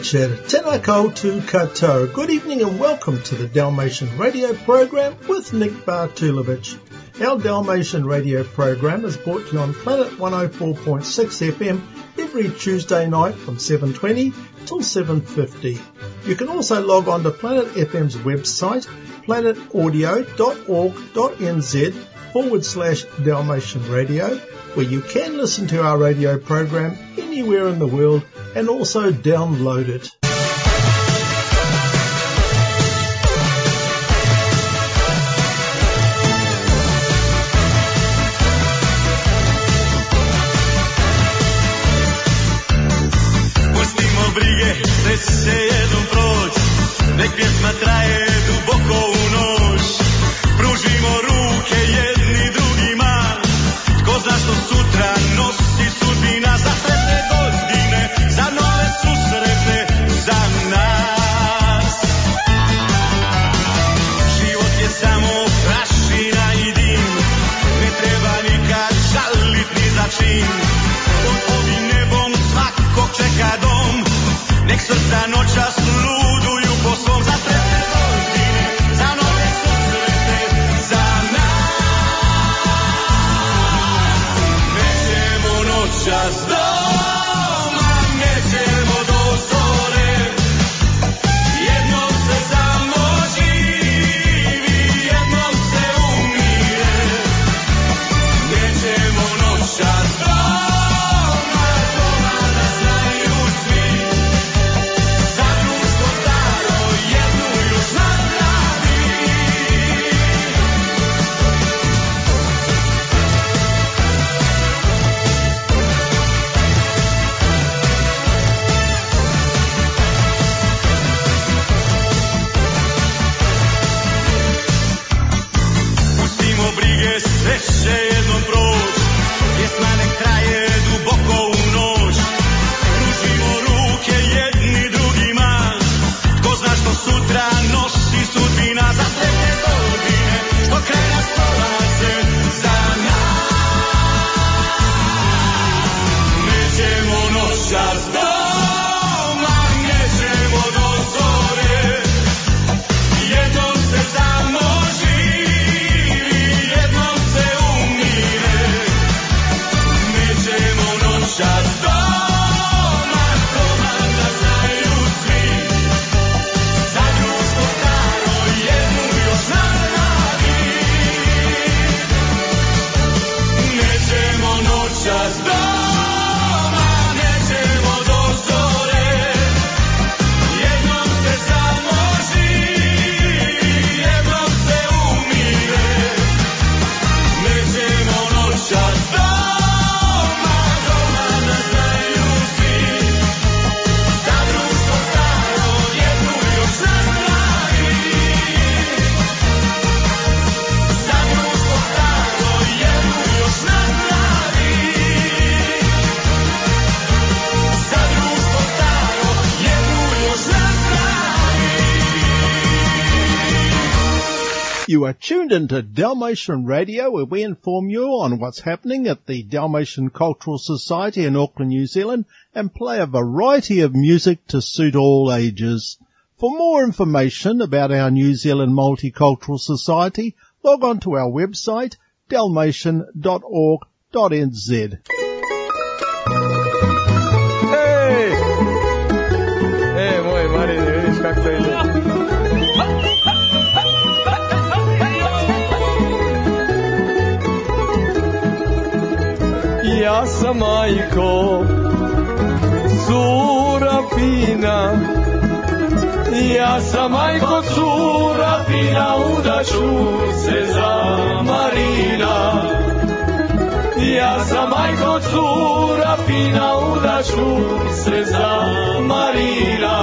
Večer, tēnā koutou katoa. Good evening and welcome to the Dalmatian radio program with Nick Bartulovich. Our Dalmatian radio program is brought to you on Planet 104.6 FM every Tuesday night from 7.20 till 7.50. You can also log on to Planet FM's website, planetaudio.org.nz forward slash Dalmatian Radio, where you can listen to our radio program anywhere in the world and also download it. You are tuned into Dalmatian Radio where we inform you on what's happening at the Dalmatian Cultural Society in Auckland, New Zealand and play a variety of music to suit all ages. For more information about our New Zealand Multicultural Society, log on to our website dalmatian.org.nz. Ja sam majko, cura fina, ja sam majko, cura fina, udaću se za Marina. Ja sam majko, cura fina, udaću se za Marina.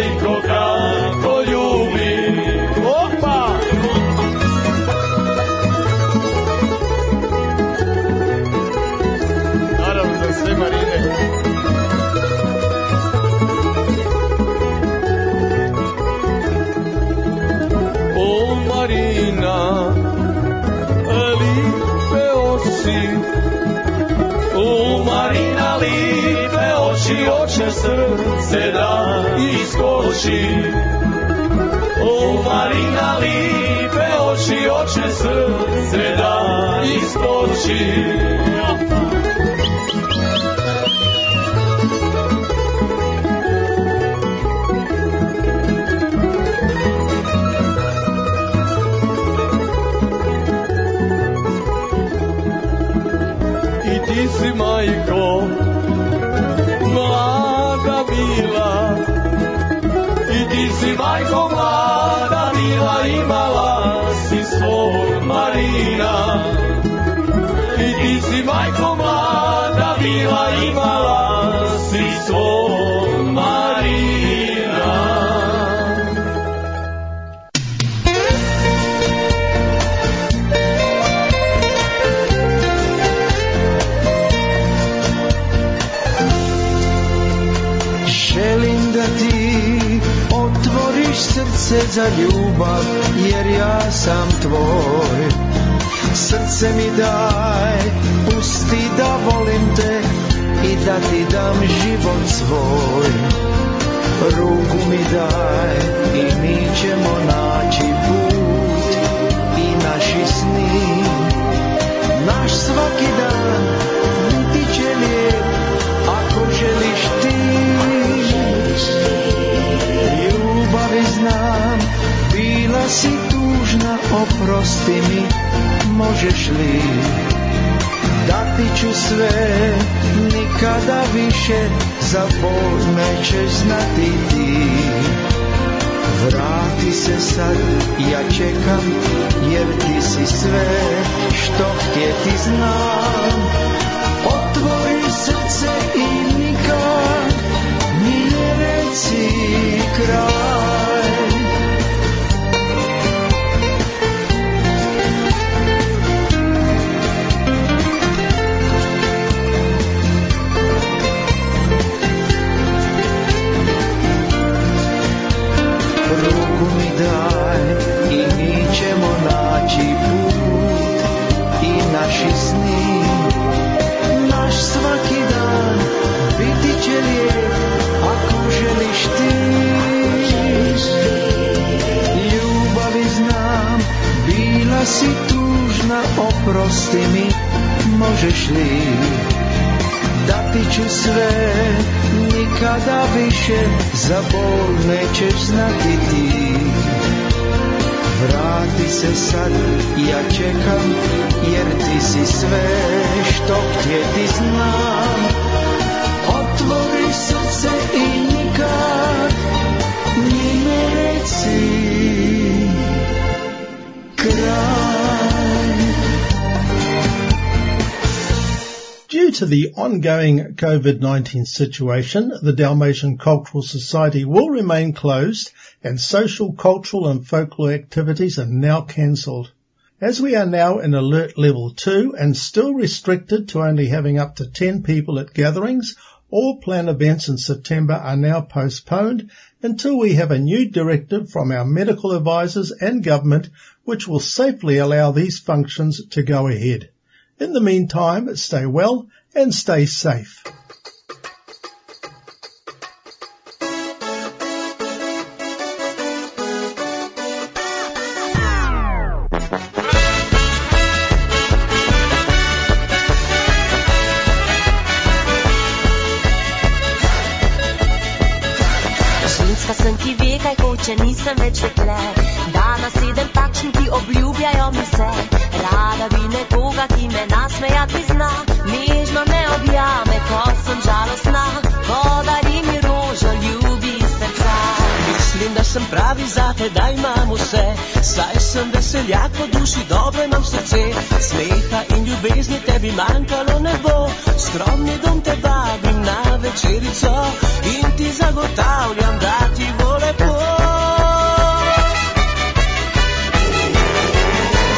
majko kako ljubi. Opa! Naravno za sve marine. Oče srce da iskoči. U Marina lipe oči, oče srce da iskoči majko mlada bila imala si svoj Marina Želim da ti otvoriš srce za ljubav, jer ja sam tvoj. Srce mi daj, pusti da volim te i da ti dam život svoj. Ruku mi daj i mi ćemo naći put i naši sni. Naš svaki dan biti će lijep ako želiš ti. Ljubavi znam, bila si tužna, oprosti mi, možeš li? Dati ću sve, nikada više, za bol nećeš znati ti. Vrati se sad, ja čekam, jer ti si sve što htjeti znam. Otvori srce i nikad ne reci kraj. Oprosti mi, možeš li? Dati ću sve, nikada više, za bol nećeš znati ti. Vrati se sad, ja čekam, jer ti si sve što htjeti znam. Otvori srce i nikad mi ne reci Due to the ongoing COVID-19 situation, the Dalmatian Cultural Society will remain closed and social, cultural and folklore activities are now cancelled. As we are now in alert level 2 and still restricted to only having up to 10 people at gatherings, all planned events in September are now postponed until we have a new directive from our medical advisors and government which will safely allow these functions to go ahead. In the meantime, stay well and stay safe. Sem veseljak po duši, dobro imam srce. Smeha in ljubezni tebi manjkalo ne bo. Skromni dom te vabim na večerico in ti zagotavljam, da ti bo lepo.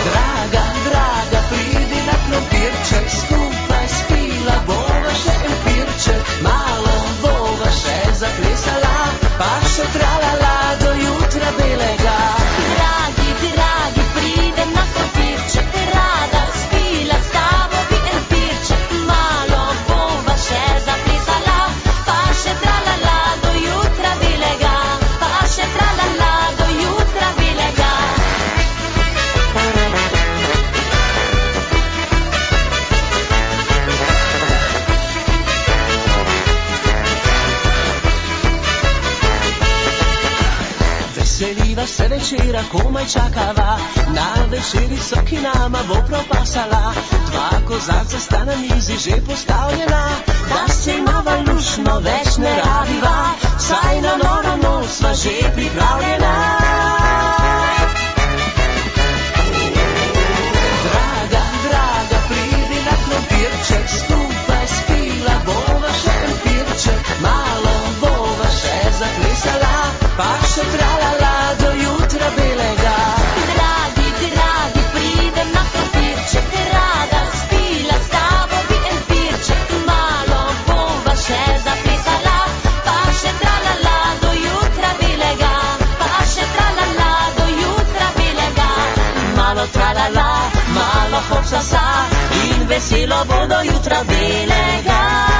Draga, draga, pridi na krompirček, skupaj spila bova še en pirček, malo bova še zaplesala, pa še tralala do jutra belega. Večera komaj čakava, na večeri so ki nama bo propasala. Dva kozarca sta na mizi že postavljena, da se imava lušno več ne rabiva, saj na novo noč sva že pripravljena. Draga, draga, pridi na krompirček, skupaj spila bova še en pirček, malo bova še zaplesala, pa še do jutra belega. Dragi, dragi, pridem na krompirček, rada spila s tabo bi en pirček, malo bova še zaplesala, pa še tralala do jutra belega, pa še tralala do jutra belega. Malo tralala, malo hopsa sa in veselo bo do jutra belega.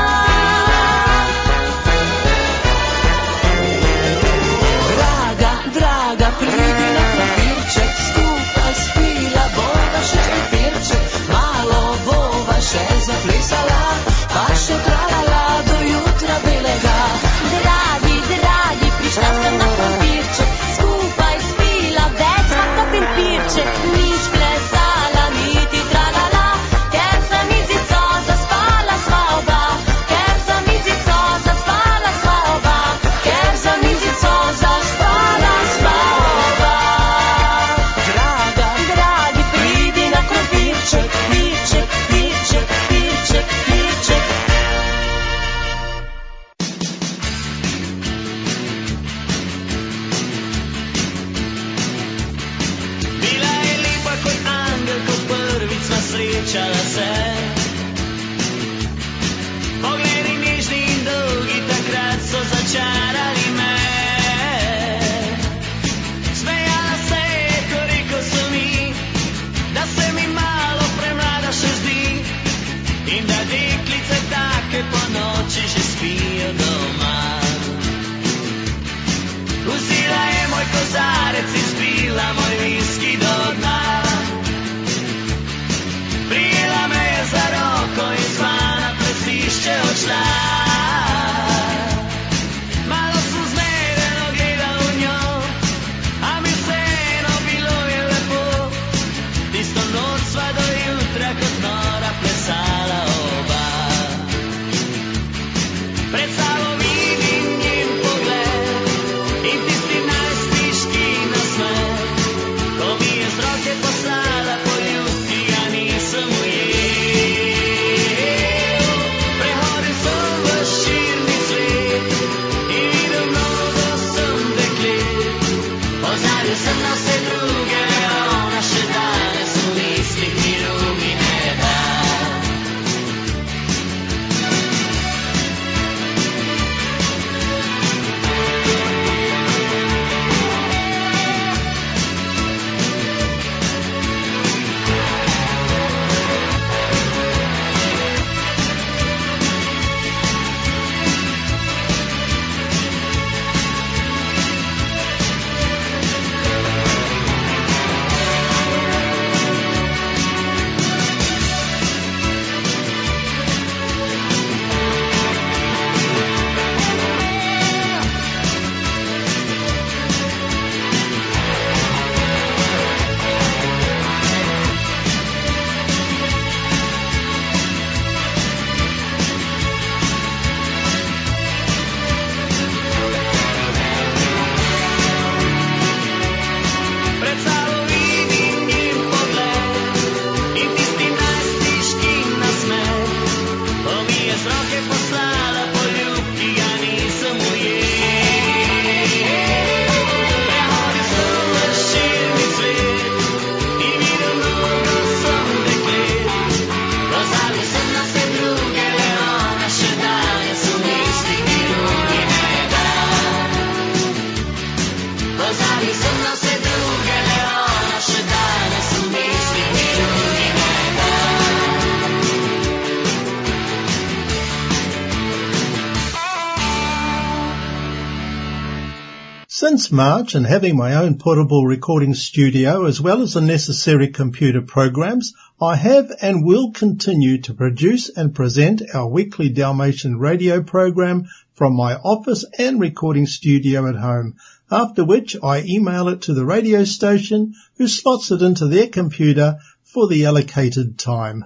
Since March and having my own portable recording studio as well as the necessary computer programs, I have and will continue to produce and present our weekly Dalmatian radio program from my office and recording studio at home, after which I email it to the radio station who slots it into their computer for the allocated time.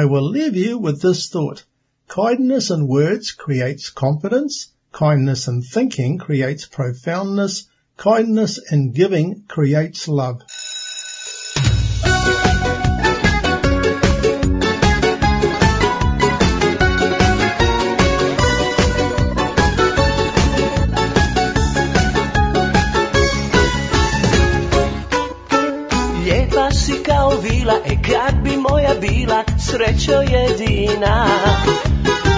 I will leave you with this thought. Kindness in words creates confidence. Kindness in thinking creates profoundness. Kindness in giving creates love. Vila, e kad bi moja bila srećo jedina.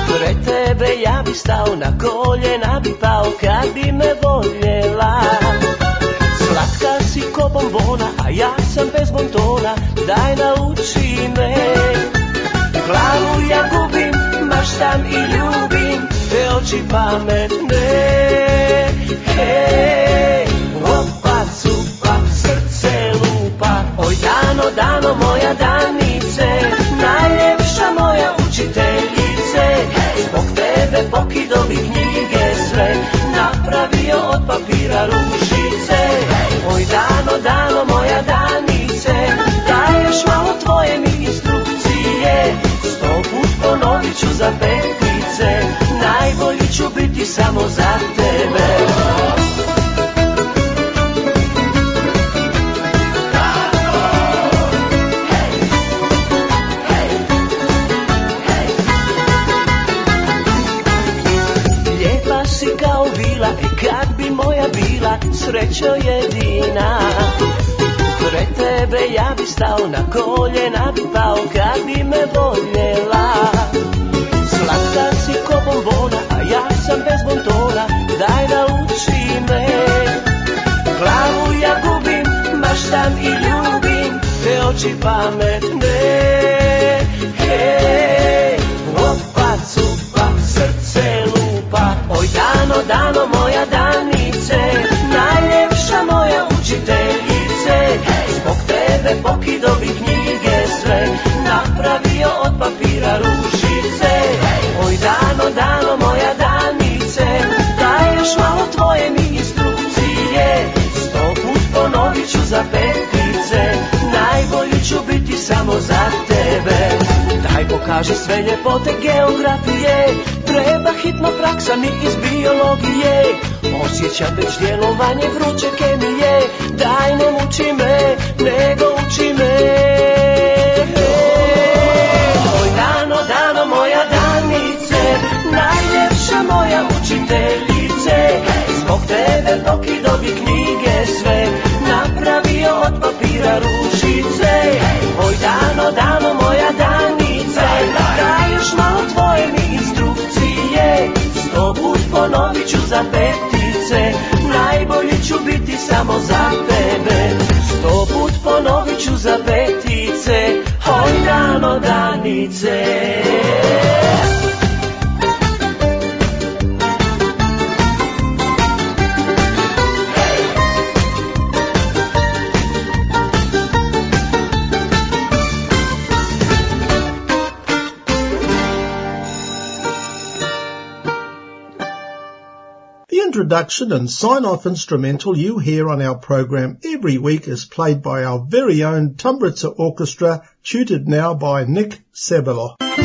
Pred tebe ja bi stao, na koljena bi pao kad bi me voljela. Slatka si ko bombona, a ja sam bez bontona, daj nauči me. Glavu ja gubim, maštam i ljubim, te oči pametne. Hej, moja danice Najljepša moja učiteljice. Zbog tebe pokidovi knjige sve Napravio od papira ružice. Oj dano, dano moja danice Daješ malo tvoje mi instrukcije. Sto put ponovit ću za petice Najbolji ću biti samo za tebe srećo jedina. Pred tebe ja bi stao, na koljena bi pao kad bi me voljela. Slatka si ko bombona, a ja sam bez bontona, daj nauči me. Glavu ja gubim, maštam i ljubim, te oči pametne. Hej, opa, cupa, srce lupa Oj dano, dano Tebe pokidovi knjige sve. Napravio od papira ružice Oj dano, dano moja danice Daješ malo tvoje mi instrukcije. Sto put ponovit ću za petice Najbolji ću biti samo za tebe. Daj pokaži sve ljepote geografije Treba hitno praksa mi iz biologije. Osjećam već djelovanje vruće kemije ću za petice Najbolji ću biti samo za tebe. Sto put ponovit ću za petice Oj dano danice The introduction and sign-off instrumental you hear on our program every week is played by our very own Tumbritza Orchestra, tutored now by Nick Sabelo.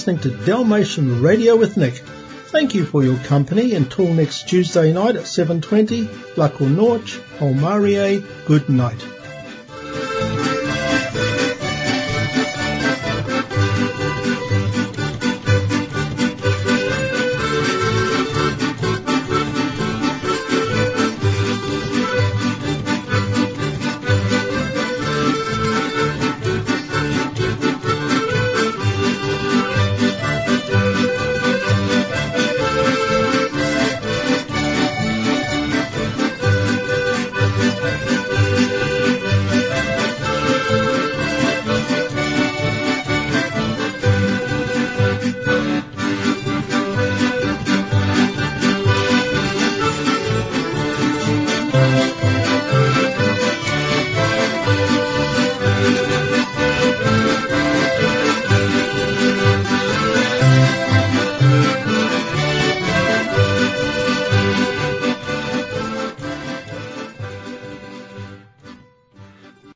Listening to Dalmatian Radio with Nick. Thank you for your company until next Tuesday night at 7.20. Lako Norch, Marie, good night.